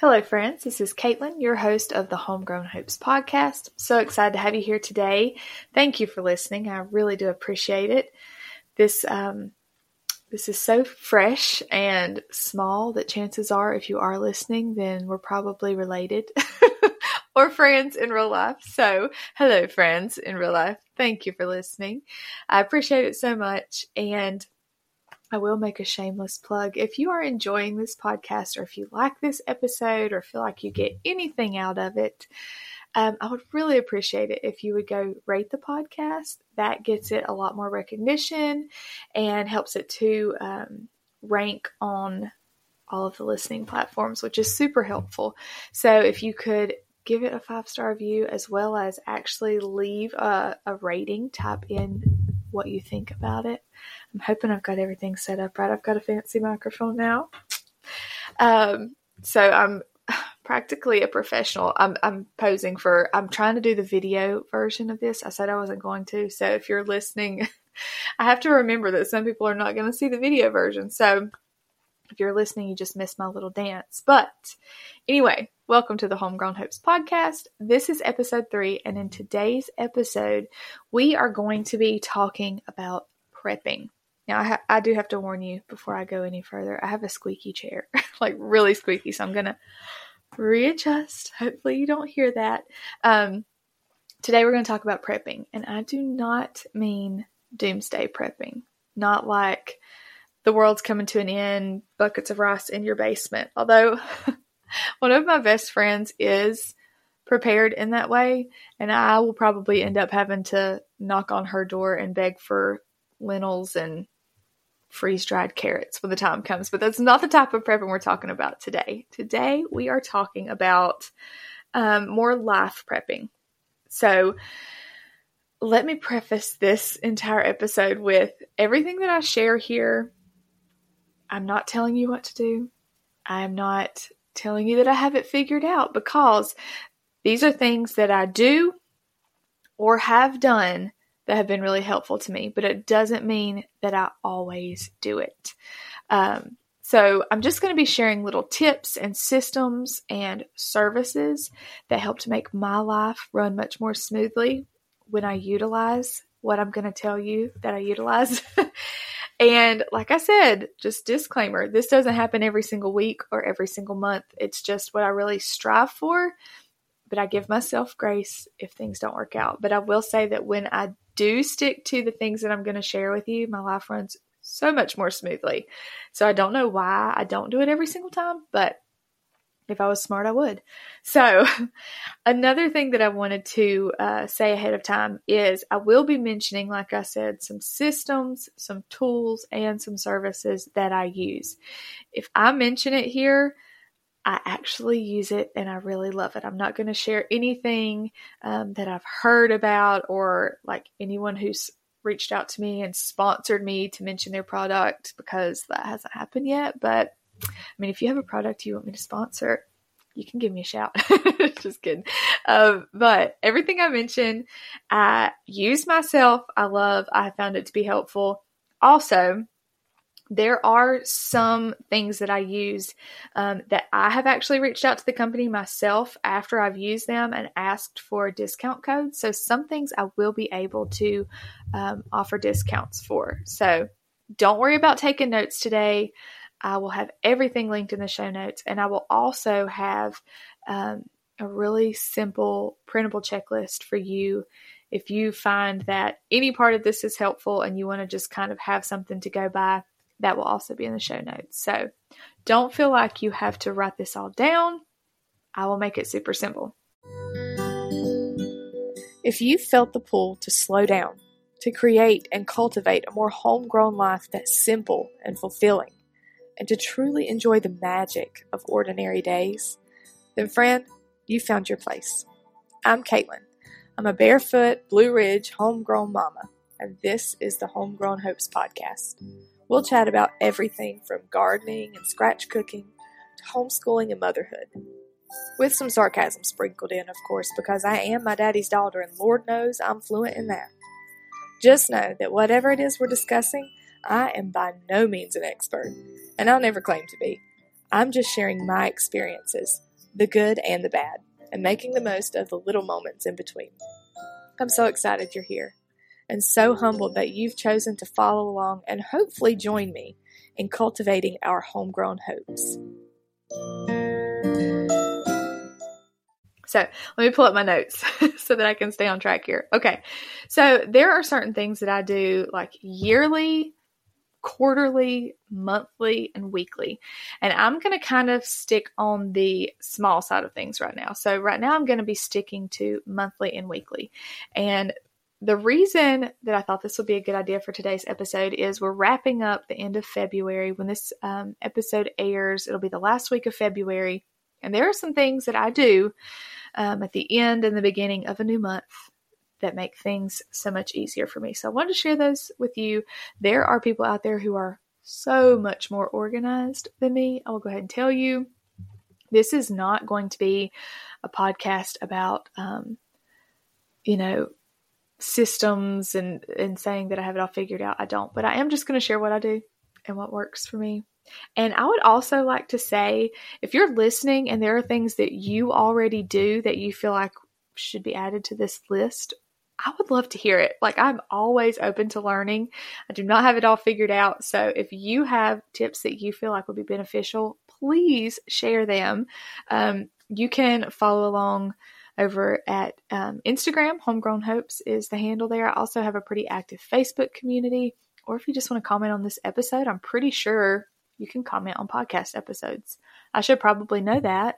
Hello, friends. This is Caitlin, your host of the Homegrown Hopes podcast. So excited to have you here today. Thank you for listening. I really do appreciate it. This um, this is so fresh and small that chances are, if you are listening, then we're probably related or friends in real life. So, hello, friends in real life. Thank you for listening. I appreciate it so much. And I will make a shameless plug. If you are enjoying this podcast or if you like this episode or feel like you get anything out of it, um, I would really appreciate it if you would go rate the podcast. That gets it a lot more recognition and helps it to um, rank on all of the listening platforms, which is super helpful. So if you could give it a five star review as well as actually leave a, a rating, type in what you think about it. I'm hoping I've got everything set up right. I've got a fancy microphone now. Um, so I'm practically a professional. I'm, I'm posing for, I'm trying to do the video version of this. I said I wasn't going to. So if you're listening, I have to remember that some people are not going to see the video version. So if you're listening, you just missed my little dance. But anyway, welcome to the Homegrown Hopes podcast. This is episode three, and in today's episode, we are going to be talking about prepping. Now, I, ha- I do have to warn you before I go any further, I have a squeaky chair, like really squeaky, so I'm going to readjust. Hopefully, you don't hear that. Um, today, we're going to talk about prepping, and I do not mean doomsday prepping, not like the world's coming to an end, buckets of rice in your basement. Although one of my best friends is prepared in that way, and I will probably end up having to knock on her door and beg for lentils and freeze dried carrots when the time comes. But that's not the type of prepping we're talking about today. Today we are talking about um, more life prepping. So, let me preface this entire episode with everything that I share here I'm not telling you what to do. I'm not telling you that I have it figured out because these are things that I do or have done that have been really helpful to me, but it doesn't mean that I always do it. Um, so I'm just going to be sharing little tips and systems and services that help to make my life run much more smoothly when I utilize what I'm going to tell you that I utilize. And like I said, just disclaimer this doesn't happen every single week or every single month. It's just what I really strive for. But I give myself grace if things don't work out. But I will say that when I do stick to the things that I'm going to share with you, my life runs so much more smoothly. So I don't know why I don't do it every single time, but if I was smart, I would. So, another thing that I wanted to uh, say ahead of time is I will be mentioning, like I said, some systems, some tools, and some services that I use. If I mention it here, I actually use it and I really love it. I'm not going to share anything um, that I've heard about or like anyone who's reached out to me and sponsored me to mention their product because that hasn't happened yet. But I mean, if you have a product you want me to sponsor, you can give me a shout. Just kidding. Um, but everything I mentioned, I use myself. I love. I found it to be helpful. Also, there are some things that I use um, that I have actually reached out to the company myself after I've used them and asked for a discount code. So some things I will be able to um, offer discounts for. So don't worry about taking notes today. I will have everything linked in the show notes, and I will also have um, a really simple printable checklist for you if you find that any part of this is helpful and you want to just kind of have something to go by. That will also be in the show notes. So don't feel like you have to write this all down. I will make it super simple. If you felt the pull to slow down, to create and cultivate a more homegrown life that's simple and fulfilling, and to truly enjoy the magic of ordinary days, then, friend, you found your place. I'm Caitlin. I'm a barefoot, Blue Ridge, homegrown mama, and this is the Homegrown Hopes podcast. We'll chat about everything from gardening and scratch cooking to homeschooling and motherhood. With some sarcasm sprinkled in, of course, because I am my daddy's daughter, and Lord knows I'm fluent in that. Just know that whatever it is we're discussing, I am by no means an expert, and I'll never claim to be. I'm just sharing my experiences, the good and the bad, and making the most of the little moments in between. I'm so excited you're here and so humbled that you've chosen to follow along and hopefully join me in cultivating our homegrown hopes. So let me pull up my notes so that I can stay on track here. Okay. So there are certain things that I do like yearly, quarterly, monthly, and weekly. And I'm going to kind of stick on the small side of things right now. So right now I'm going to be sticking to monthly and weekly. And the reason that I thought this would be a good idea for today's episode is we're wrapping up the end of February. When this um, episode airs, it'll be the last week of February. And there are some things that I do um, at the end and the beginning of a new month that make things so much easier for me. So I wanted to share those with you. There are people out there who are so much more organized than me. I will go ahead and tell you this is not going to be a podcast about, um, you know, systems and, and saying that I have it all figured out. I don't, but I am just going to share what I do and what works for me. And I would also like to say if you're listening and there are things that you already do that you feel like should be added to this list, I would love to hear it. Like, I'm always open to learning. I do not have it all figured out. So, if you have tips that you feel like would be beneficial, please share them. Um, you can follow along over at um, Instagram. Homegrown Hopes is the handle there. I also have a pretty active Facebook community. Or if you just want to comment on this episode, I'm pretty sure you can comment on podcast episodes. I should probably know that,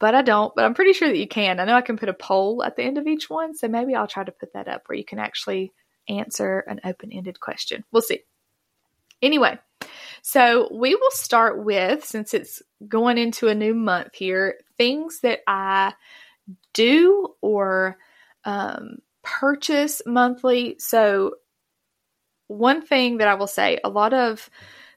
but I don't. But I'm pretty sure that you can. I know I can put a poll at the end of each one, so maybe I'll try to put that up where you can actually answer an open ended question. We'll see. Anyway, so we will start with, since it's going into a new month here, things that I do or um, purchase monthly. So, one thing that I will say a lot of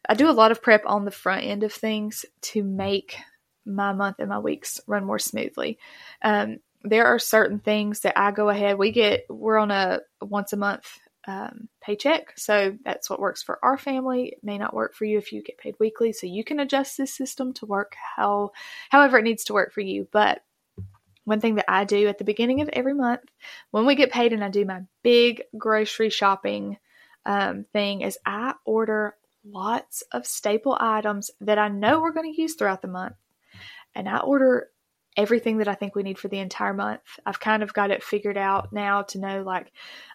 I do a lot of prep on the front end of things to make my month and my weeks run more smoothly. Um, there are certain things that I go ahead. We get we're on a once a month um, paycheck, so that's what works for our family. It may not work for you if you get paid weekly, so you can adjust this system to work how however it needs to work for you. But one thing that I do at the beginning of every month when we get paid and I do my big grocery shopping um, thing is I order lots of staple items that I know we're going to use throughout the month. And I order everything that I think we need for the entire month. I've kind of got it figured out now to know like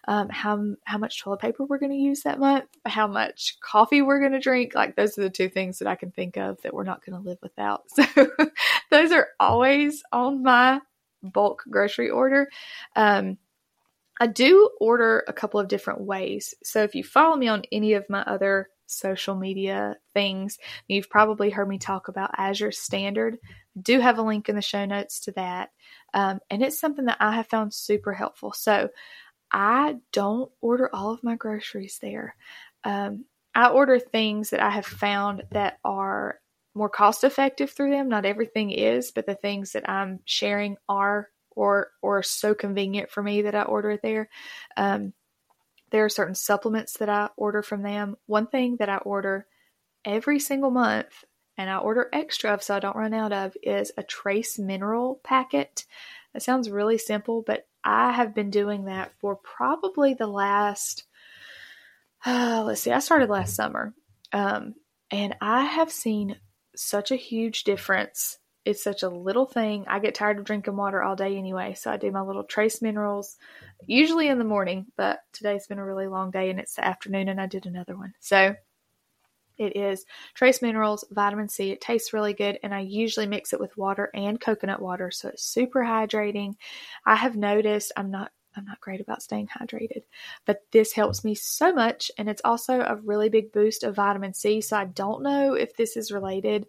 um, how how much toilet paper we're going to use that month, how much coffee we're going to drink. Like those are the two things that I can think of that we're not going to live without. So those are always on my bulk grocery order. Um, I do order a couple of different ways. So if you follow me on any of my other social media things. You've probably heard me talk about Azure Standard. I do have a link in the show notes to that. Um, and it's something that I have found super helpful. So I don't order all of my groceries there. Um, I order things that I have found that are more cost effective through them. Not everything is, but the things that I'm sharing are or or so convenient for me that I order it there. Um, there are certain supplements that I order from them. One thing that I order every single month and I order extra of so I don't run out of is a trace mineral packet. That sounds really simple, but I have been doing that for probably the last, uh, let's see, I started last summer. Um, and I have seen such a huge difference it's such a little thing. I get tired of drinking water all day anyway, so I do my little trace minerals usually in the morning, but today's been a really long day and it's the afternoon and I did another one. So it is trace minerals, vitamin C. It tastes really good, and I usually mix it with water and coconut water, so it's super hydrating. I have noticed I'm not I'm not great about staying hydrated, but this helps me so much, and it's also a really big boost of vitamin C. So I don't know if this is related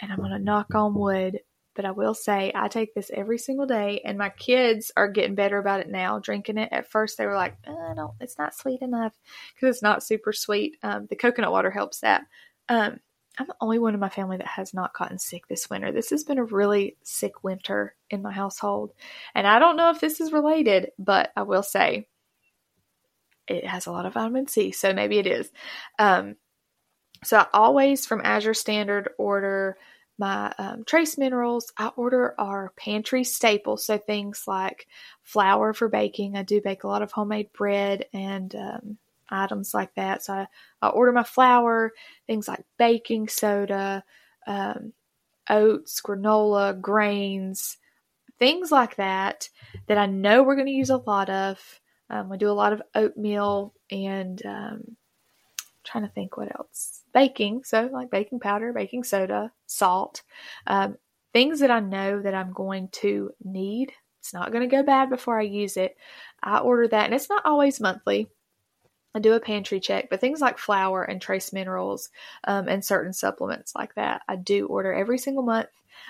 and I'm going to knock on wood, but I will say I take this every single day, and my kids are getting better about it now, drinking it. At first, they were like, "I oh, "No, it's not sweet enough because it's not super sweet." Um, the coconut water helps that. Um, I'm the only one in my family that has not gotten sick this winter. This has been a really sick winter in my household, and I don't know if this is related, but I will say it has a lot of vitamin C, so maybe it is. Um, so I always from Azure Standard order my um, trace minerals. I order our pantry staples, so things like flour for baking. I do bake a lot of homemade bread and um, items like that. So I, I, order my flour, things like baking soda, um, oats, granola, grains, things like that that I know we're going to use a lot of. Um, we do a lot of oatmeal and um, trying to think what else. Baking, so like baking powder, baking soda, salt, um, things that I know that I'm going to need. It's not going to go bad before I use it. I order that, and it's not always monthly. I do a pantry check, but things like flour and trace minerals um, and certain supplements like that, I do order every single month.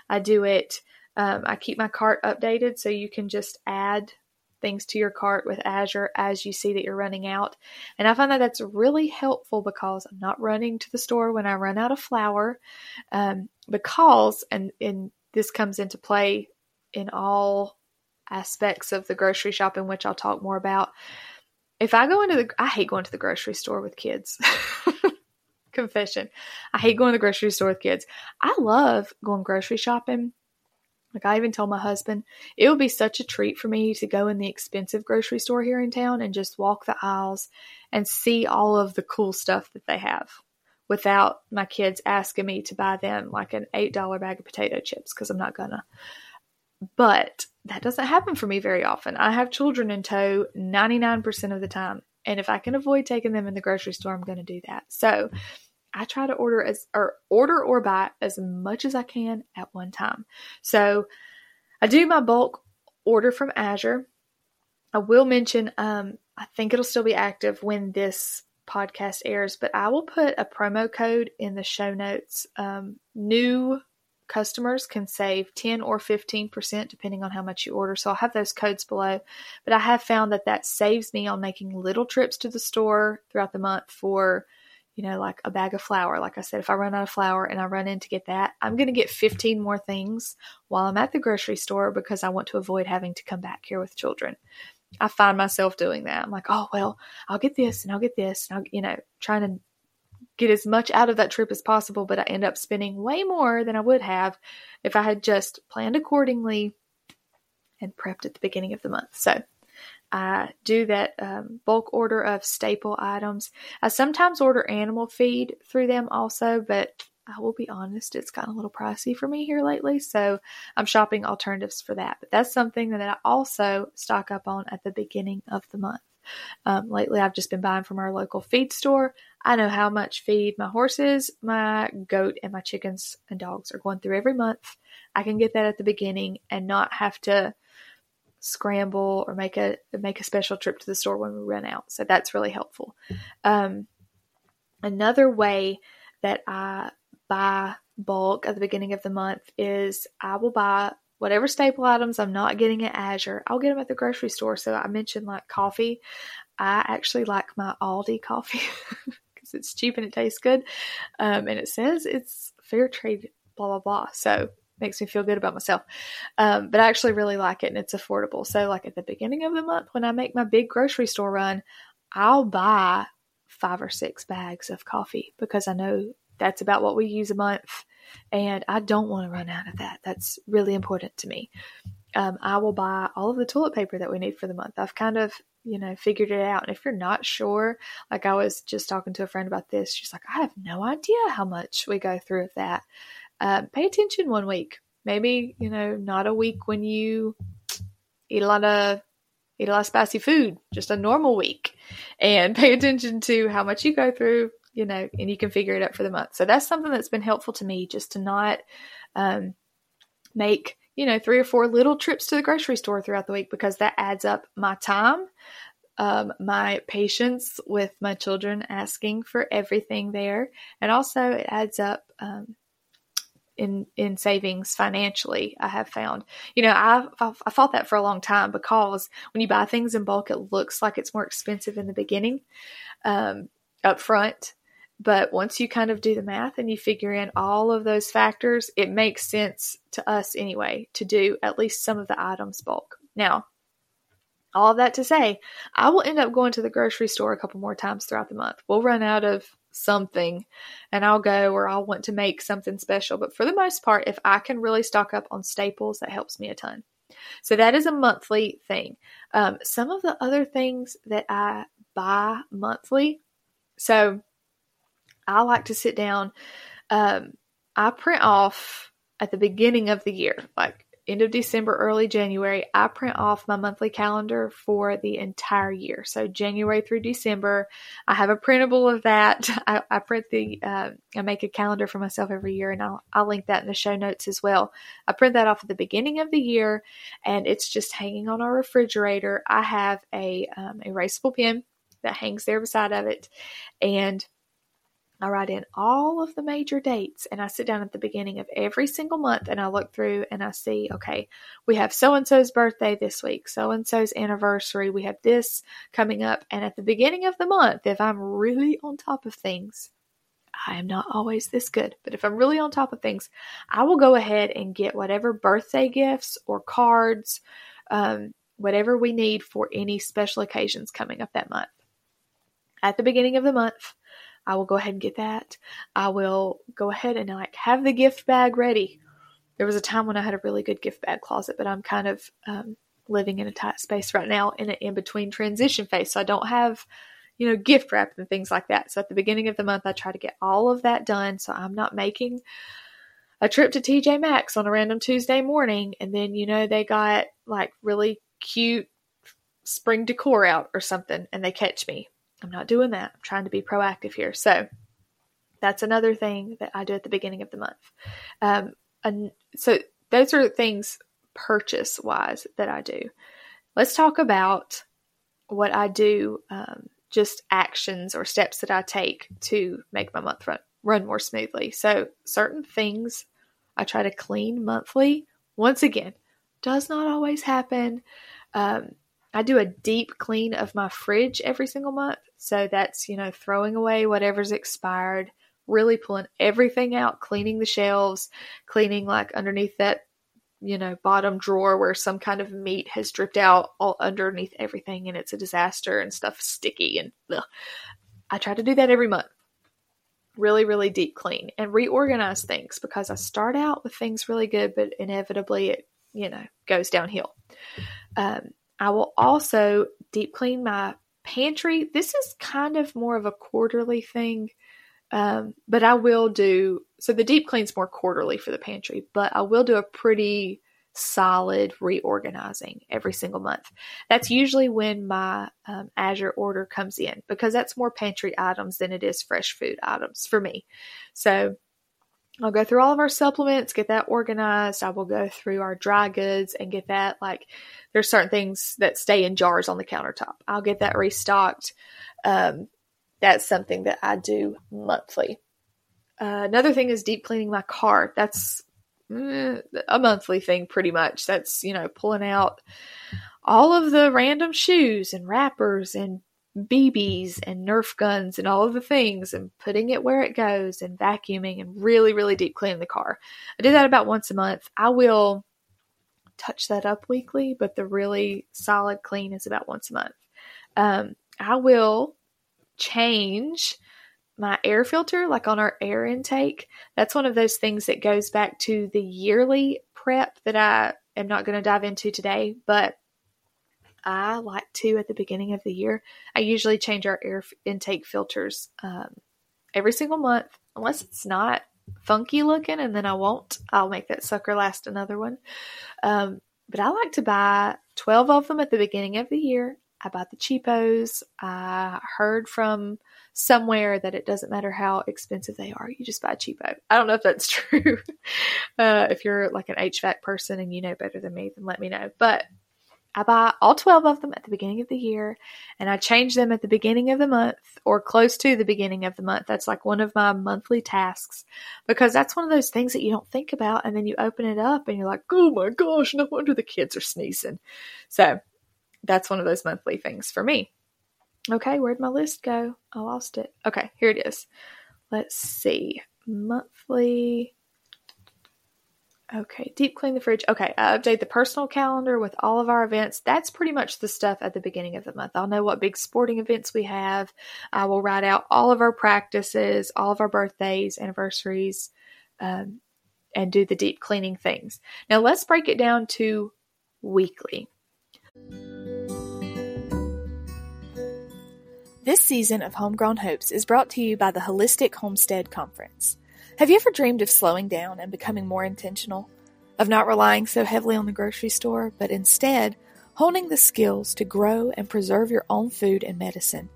I do it. Um, I keep my cart updated so you can just add things to your cart with Azure as you see that you're running out. And I find that that's really helpful because I'm not running to the store when I run out of flour. Um, because, and, and this comes into play in all aspects of the grocery shopping, which I'll talk more about. If I go into the, I hate going to the grocery store with kids. Confession. I hate going to the grocery store with kids. I love going grocery shopping like I even told my husband, it would be such a treat for me to go in the expensive grocery store here in town and just walk the aisles and see all of the cool stuff that they have without my kids asking me to buy them like an $8 bag of potato chips because I'm not gonna. But that doesn't happen for me very often. I have children in tow 99% of the time. And if I can avoid taking them in the grocery store, I'm going to do that. So I try to order as or order or buy as much as I can at one time. So I do my bulk order from Azure. I will mention um, I think it'll still be active when this podcast airs, but I will put a promo code in the show notes. Um, new customers can save 10 or 15% depending on how much you order. So I'll have those codes below. But I have found that that saves me on making little trips to the store throughout the month for you know, like a bag of flour. Like I said, if I run out of flour and I run in to get that, I'm going to get 15 more things while I'm at the grocery store because I want to avoid having to come back here with children. I find myself doing that. I'm like, oh, well, I'll get this and I'll get this. And I'll, you know, trying to get as much out of that trip as possible, but I end up spending way more than I would have if I had just planned accordingly and prepped at the beginning of the month. So I do that um, bulk order of staple items. I sometimes order animal feed through them also, but I will be honest, it's gotten a little pricey for me here lately, so I'm shopping alternatives for that. But that's something that I also stock up on at the beginning of the month. Um, lately, I've just been buying from our local feed store. I know how much feed my horses, my goat, and my chickens and dogs are going through every month. I can get that at the beginning and not have to scramble or make a make a special trip to the store when we run out. So that's really helpful. Um, another way that I buy bulk at the beginning of the month is I will buy whatever staple items I'm not getting at Azure. I'll get them at the grocery store. So I mentioned like coffee. I actually like my Aldi coffee because it's cheap and it tastes good, um, and it says it's fair trade. Blah blah blah. So makes me feel good about myself. Um, but I actually really like it and it's affordable. So, like at the beginning of the month, when I make my big grocery store run, I'll buy five or six bags of coffee because I know that's about what we use a month. And I don't want to run out of that. That's really important to me. Um, I will buy all of the toilet paper that we need for the month. I've kind of, you know, figured it out. And if you're not sure, like I was just talking to a friend about this, she's like, I have no idea how much we go through of that uh, pay attention one week. Maybe, you know, not a week when you eat a lot of eat a lot of spicy food, just a normal week. And pay attention to how much you go through, you know, and you can figure it out for the month. So that's something that's been helpful to me just to not um, make, you know, three or four little trips to the grocery store throughout the week because that adds up my time, um, my patience with my children asking for everything there. And also it adds up um, in in savings financially. I have found, you know, I've, I thought that for a long time because when you buy things in bulk, it looks like it's more expensive in the beginning, um, up front. But once you kind of do the math and you figure in all of those factors, it makes sense to us anyway to do at least some of the items bulk. Now, all that to say, I will end up going to the grocery store a couple more times throughout the month. We'll run out of something and I'll go or I'll want to make something special. But for the most part, if I can really stock up on staples, that helps me a ton. So that is a monthly thing. Um, some of the other things that I buy monthly, so I like to sit down. Um, I print off at the beginning of the year, like end of December, early January, I print off my monthly calendar for the entire year. So January through December, I have a printable of that. I, I print the, uh, I make a calendar for myself every year, and I'll I'll link that in the show notes as well. I print that off at the beginning of the year, and it's just hanging on our refrigerator. I have a um, erasable pen that hangs there beside of it, and I write in all of the major dates and I sit down at the beginning of every single month and I look through and I see, okay, we have so and so's birthday this week, so and so's anniversary, we have this coming up. And at the beginning of the month, if I'm really on top of things, I am not always this good, but if I'm really on top of things, I will go ahead and get whatever birthday gifts or cards, um, whatever we need for any special occasions coming up that month. At the beginning of the month, I will go ahead and get that. I will go ahead and like have the gift bag ready. There was a time when I had a really good gift bag closet, but I'm kind of um, living in a tight space right now in an in between transition phase. So I don't have, you know, gift wrap and things like that. So at the beginning of the month, I try to get all of that done. So I'm not making a trip to TJ Maxx on a random Tuesday morning. And then, you know, they got like really cute spring decor out or something and they catch me. I'm not doing that. I'm trying to be proactive here. So that's another thing that I do at the beginning of the month. Um, and so those are things purchase wise that I do. Let's talk about what I do, um, just actions or steps that I take to make my month run, run more smoothly. So certain things I try to clean monthly. Once again, does not always happen. Um, I do a deep clean of my fridge every single month. So that's, you know, throwing away whatever's expired, really pulling everything out, cleaning the shelves, cleaning like underneath that, you know, bottom drawer where some kind of meat has dripped out all underneath everything and it's a disaster and stuff sticky and ugh. I try to do that every month. Really, really deep clean and reorganize things because I start out with things really good, but inevitably it, you know, goes downhill. Um, I will also deep clean my pantry. This is kind of more of a quarterly thing, um, but I will do so. The deep clean's more quarterly for the pantry, but I will do a pretty solid reorganizing every single month. That's usually when my um, Azure order comes in because that's more pantry items than it is fresh food items for me. So I'll go through all of our supplements, get that organized. I will go through our dry goods and get that like there's certain things that stay in jars on the countertop. I'll get that restocked. Um, that's something that I do monthly. Uh, another thing is deep cleaning my car. That's mm, a monthly thing, pretty much. That's, you know, pulling out all of the random shoes and wrappers and BBs and Nerf guns and all of the things and putting it where it goes and vacuuming and really, really deep cleaning the car. I do that about once a month. I will touch that up weekly, but the really solid clean is about once a month. Um, I will change my air filter, like on our air intake. That's one of those things that goes back to the yearly prep that I am not going to dive into today, but I like to at the beginning of the year. I usually change our air intake filters um, every single month, unless it's not funky looking, and then I won't. I'll make that sucker last another one. Um, but I like to buy 12 of them at the beginning of the year. I buy the cheapos. I heard from somewhere that it doesn't matter how expensive they are, you just buy cheapo. I don't know if that's true. uh, if you're like an HVAC person and you know better than me, then let me know. But I buy all 12 of them at the beginning of the year and I change them at the beginning of the month or close to the beginning of the month. That's like one of my monthly tasks because that's one of those things that you don't think about and then you open it up and you're like, oh my gosh, no wonder the kids are sneezing. So that's one of those monthly things for me. Okay, where'd my list go? I lost it. Okay, here it is. Let's see. Monthly Okay, deep clean the fridge. Okay, I update the personal calendar with all of our events. That's pretty much the stuff at the beginning of the month. I'll know what big sporting events we have. I will write out all of our practices, all of our birthdays, anniversaries, um, and do the deep cleaning things. Now, let's break it down to weekly. This season of Homegrown Hopes is brought to you by the Holistic Homestead Conference. Have you ever dreamed of slowing down and becoming more intentional? Of not relying so heavily on the grocery store, but instead honing the skills to grow and preserve your own food and medicine?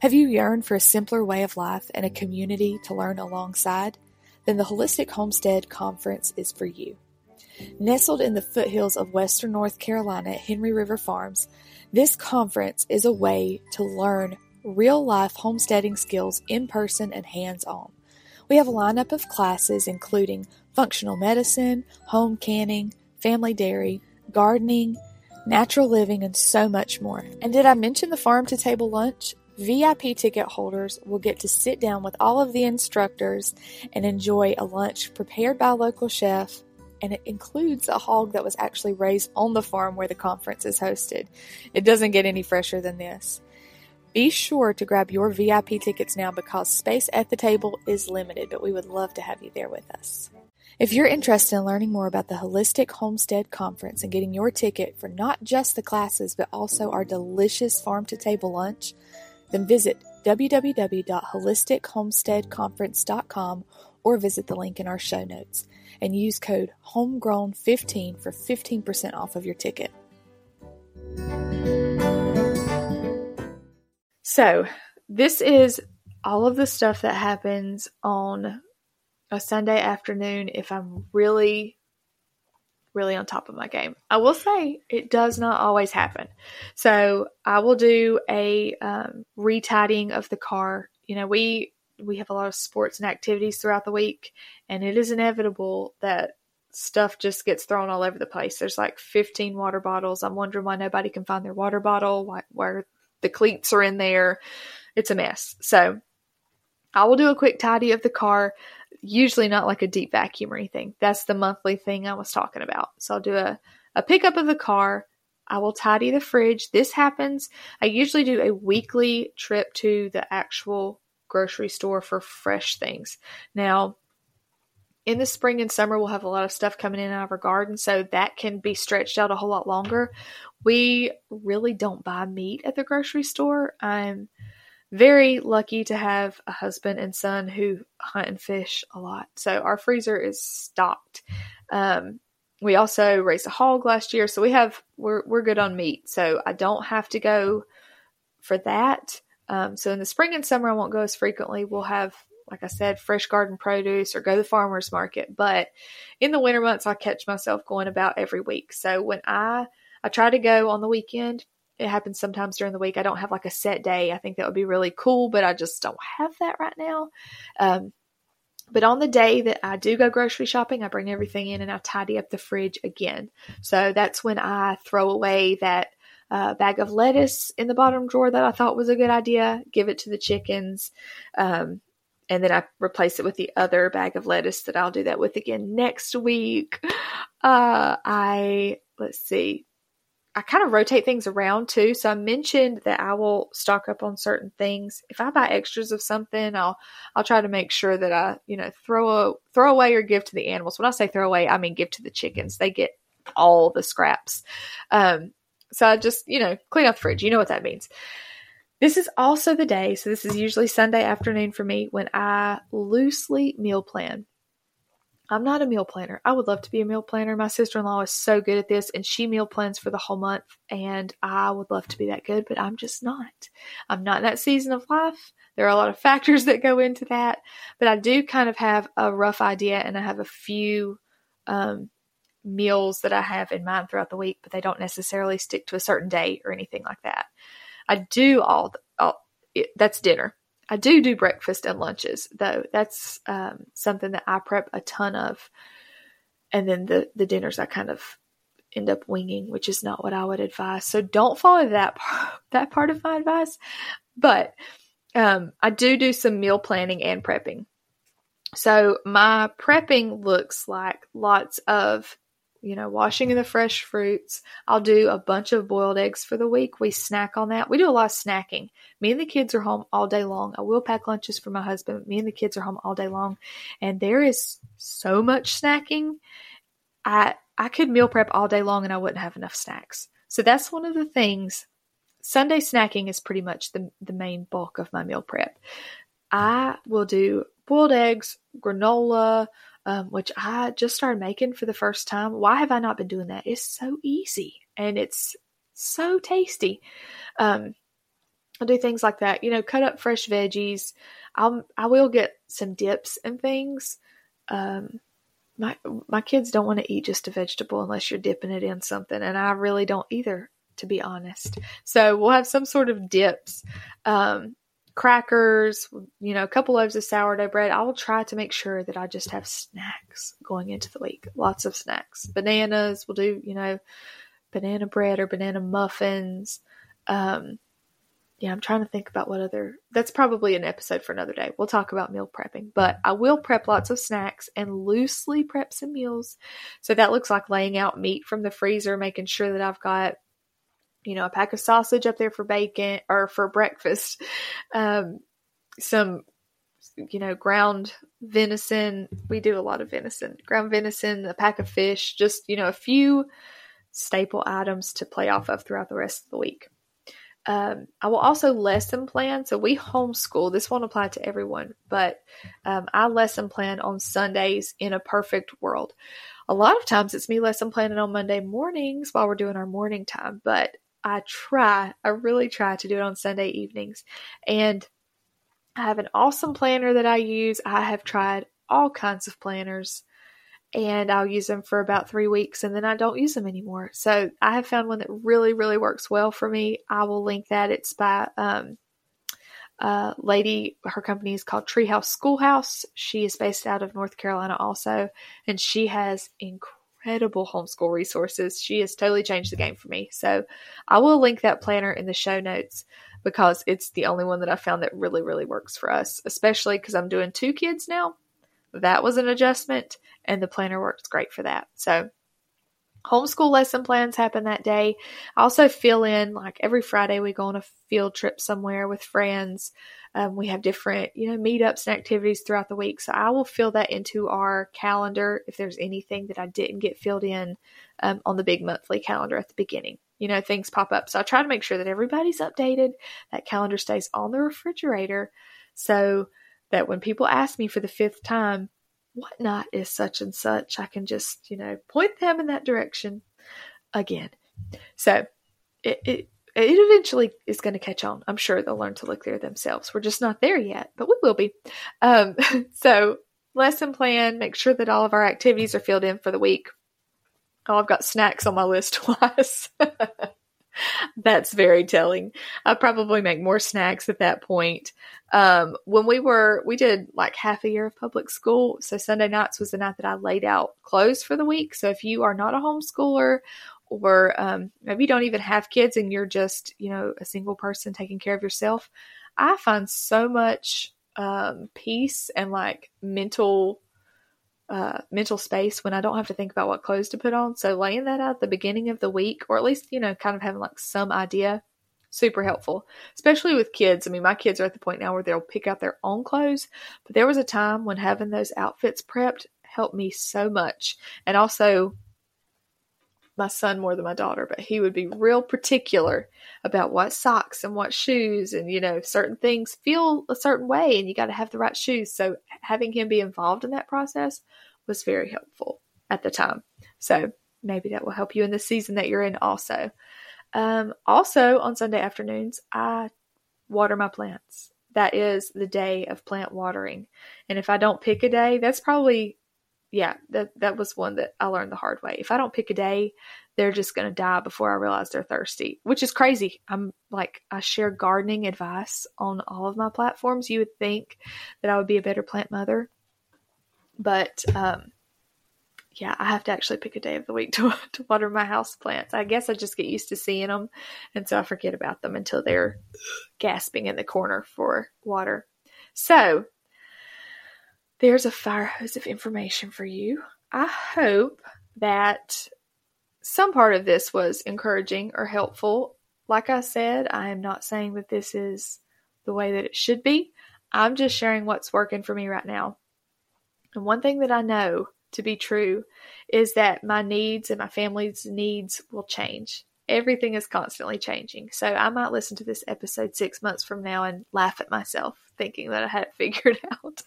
Have you yearned for a simpler way of life and a community to learn alongside? Then the Holistic Homestead Conference is for you. Nestled in the foothills of western North Carolina at Henry River Farms, this conference is a way to learn real life homesteading skills in person and hands on. We have a lineup of classes including functional medicine, home canning, family dairy, gardening, natural living, and so much more. And did I mention the farm to table lunch? VIP ticket holders will get to sit down with all of the instructors and enjoy a lunch prepared by a local chef, and it includes a hog that was actually raised on the farm where the conference is hosted. It doesn't get any fresher than this. Be sure to grab your VIP tickets now because space at the table is limited, but we would love to have you there with us. If you're interested in learning more about the Holistic Homestead Conference and getting your ticket for not just the classes but also our delicious farm to table lunch, then visit www.holistichomesteadconference.com or visit the link in our show notes and use code HOMEGROWN15 for 15% off of your ticket. So, this is all of the stuff that happens on a Sunday afternoon if I'm really, really on top of my game. I will say it does not always happen. So, I will do a um, retidying of the car. You know, we we have a lot of sports and activities throughout the week, and it is inevitable that stuff just gets thrown all over the place. There's like 15 water bottles. I'm wondering why nobody can find their water bottle, why, where the cleats are in there. It's a mess. So I will do a quick tidy of the car, usually not like a deep vacuum or anything. That's the monthly thing I was talking about. So I'll do a, a pickup of the car. I will tidy the fridge. This happens. I usually do a weekly trip to the actual grocery store for fresh things. Now, in the spring and summer, we'll have a lot of stuff coming in out of our garden, so that can be stretched out a whole lot longer. We really don't buy meat at the grocery store. I'm very lucky to have a husband and son who hunt and fish a lot, so our freezer is stocked. Um, we also raised a hog last year, so we have we're we're good on meat. So I don't have to go for that. Um, so in the spring and summer, I won't go as frequently. We'll have like I said, fresh garden produce or go to the farmer's market. But in the winter months, I catch myself going about every week. So when I I try to go on the weekend, it happens sometimes during the week. I don't have like a set day. I think that would be really cool, but I just don't have that right now. Um, but on the day that I do go grocery shopping, I bring everything in and I tidy up the fridge again. So that's when I throw away that uh, bag of lettuce in the bottom drawer that I thought was a good idea, give it to the chickens. Um, and then I replace it with the other bag of lettuce that I'll do that with again next week. Uh, I let's see. I kind of rotate things around too. So I mentioned that I will stock up on certain things. If I buy extras of something, I'll I'll try to make sure that I, you know, throw a throw away or give to the animals. When I say throw away, I mean give to the chickens. They get all the scraps. Um, so I just, you know, clean up the fridge. You know what that means. This is also the day, so this is usually Sunday afternoon for me, when I loosely meal plan. I'm not a meal planner. I would love to be a meal planner. My sister in law is so good at this, and she meal plans for the whole month, and I would love to be that good, but I'm just not. I'm not in that season of life. There are a lot of factors that go into that, but I do kind of have a rough idea, and I have a few um, meals that I have in mind throughout the week, but they don't necessarily stick to a certain day or anything like that. I do all, all it, that's dinner. I do do breakfast and lunches though. That's um, something that I prep a ton of, and then the the dinners I kind of end up winging, which is not what I would advise. So don't follow that part, that part of my advice. But um, I do do some meal planning and prepping. So my prepping looks like lots of you know, washing of the fresh fruits. I'll do a bunch of boiled eggs for the week. We snack on that. We do a lot of snacking. Me and the kids are home all day long. I will pack lunches for my husband. Me and the kids are home all day long. And there is so much snacking. I I could meal prep all day long and I wouldn't have enough snacks. So that's one of the things. Sunday snacking is pretty much the the main bulk of my meal prep. I will do boiled eggs, granola, um, which I just started making for the first time. Why have I not been doing that? It's so easy and it's so tasty. Um, I'll do things like that. You know, cut up fresh veggies. I'll I will get some dips and things. Um, my my kids don't want to eat just a vegetable unless you're dipping it in something, and I really don't either, to be honest. So we'll have some sort of dips. Um, crackers, you know, a couple loaves of sourdough bread. I will try to make sure that I just have snacks going into the week. Lots of snacks. Bananas, we'll do, you know, banana bread or banana muffins. Um, yeah, I'm trying to think about what other. That's probably an episode for another day. We'll talk about meal prepping, but I will prep lots of snacks and loosely prep some meals. So that looks like laying out meat from the freezer, making sure that I've got you know, a pack of sausage up there for bacon or for breakfast, um, some, you know, ground venison. We do a lot of venison, ground venison, a pack of fish, just, you know, a few staple items to play off of throughout the rest of the week. Um, I will also lesson plan. So we homeschool. This won't apply to everyone, but um, I lesson plan on Sundays in a perfect world. A lot of times it's me lesson planning on Monday mornings while we're doing our morning time, but I try, I really try to do it on Sunday evenings. And I have an awesome planner that I use. I have tried all kinds of planners and I'll use them for about three weeks and then I don't use them anymore. So I have found one that really, really works well for me. I will link that. It's by um, a lady, her company is called Treehouse Schoolhouse. She is based out of North Carolina also, and she has incredible incredible homeschool resources. She has totally changed the game for me. So I will link that planner in the show notes because it's the only one that I found that really, really works for us, especially because I'm doing two kids now. That was an adjustment, and the planner works great for that. So homeschool lesson plans happen that day. I also fill in like every Friday we go on a field trip somewhere with friends. Um, we have different, you know, meetups and activities throughout the week. So I will fill that into our calendar if there's anything that I didn't get filled in um, on the big monthly calendar at the beginning. You know, things pop up. So I try to make sure that everybody's updated. That calendar stays on the refrigerator so that when people ask me for the fifth time, whatnot is such and such. I can just, you know, point them in that direction again. So it, it, it eventually is going to catch on. I'm sure they'll learn to look there themselves. We're just not there yet, but we will be. Um, so lesson plan, make sure that all of our activities are filled in for the week. Oh, I've got snacks on my list twice. That's very telling. I probably make more snacks at that point. Um, when we were, we did like half a year of public school. So Sunday nights was the night that I laid out clothes for the week. So if you are not a homeschooler or um, maybe you don't even have kids and you're just, you know, a single person taking care of yourself, I find so much um, peace and like mental uh, mental space when I don't have to think about what clothes to put on. So laying that out at the beginning of the week, or at least, you know, kind of having like some idea, super helpful, especially with kids. I mean, my kids are at the point now where they'll pick out their own clothes, but there was a time when having those outfits prepped helped me so much. And also, my son more than my daughter, but he would be real particular about what socks and what shoes and you know certain things feel a certain way and you got to have the right shoes. So having him be involved in that process was very helpful at the time. So maybe that will help you in the season that you're in also. Um, also on Sunday afternoons, I water my plants. That is the day of plant watering. And if I don't pick a day, that's probably yeah, that that was one that I learned the hard way. If I don't pick a day, they're just going to die before I realize they're thirsty, which is crazy. I'm like I share gardening advice on all of my platforms. You would think that I would be a better plant mother, but um, yeah, I have to actually pick a day of the week to to water my house plants. I guess I just get used to seeing them, and so I forget about them until they're gasping in the corner for water. So there's a fire hose of information for you. I hope that some part of this was encouraging or helpful. Like I said, I am not saying that this is the way that it should be. I'm just sharing what's working for me right now. And one thing that I know to be true is that my needs and my family's needs will change. Everything is constantly changing. So I might listen to this episode six months from now and laugh at myself thinking that I had figured out.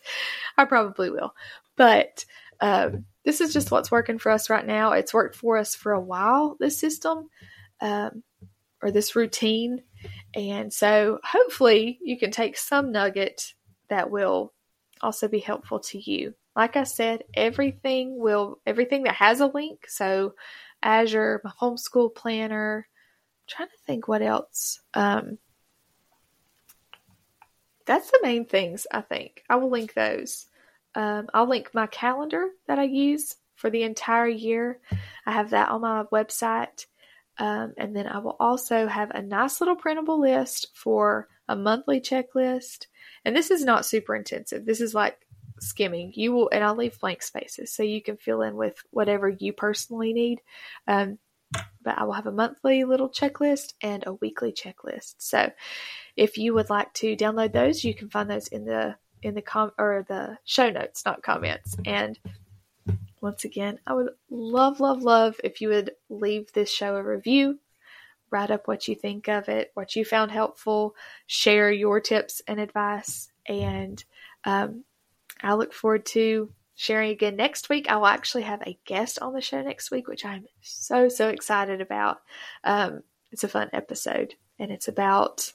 I probably will. But um, this is just what's working for us right now. It's worked for us for a while, this system um, or this routine. And so hopefully you can take some nugget that will also be helpful to you. Like I said, everything will everything that has a link, so Azure, my homeschool planner, I'm trying to think what else. Um, that's the main things I think. I will link those. Um, I'll link my calendar that I use for the entire year. I have that on my website. Um, and then I will also have a nice little printable list for a monthly checklist. And this is not super intensive. This is like skimming. You will, and I'll leave blank spaces so you can fill in with whatever you personally need. Um, but I will have a monthly little checklist and a weekly checklist. So if you would like to download those, you can find those in the in the com or the show notes, not comments. And once again, I would love, love, love if you would leave this show a review, write up what you think of it, what you found helpful, share your tips and advice, and um, I look forward to sharing again next week. I will actually have a guest on the show next week, which I'm so, so excited about. Um, it's a fun episode, and it's about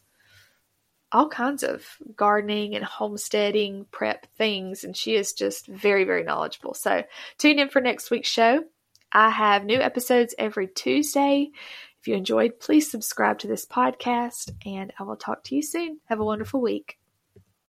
all kinds of gardening and homesteading prep things, and she is just very, very knowledgeable. So tune in for next week's show. I have new episodes every Tuesday. If you enjoyed, please subscribe to this podcast, and I will talk to you soon. Have a wonderful week.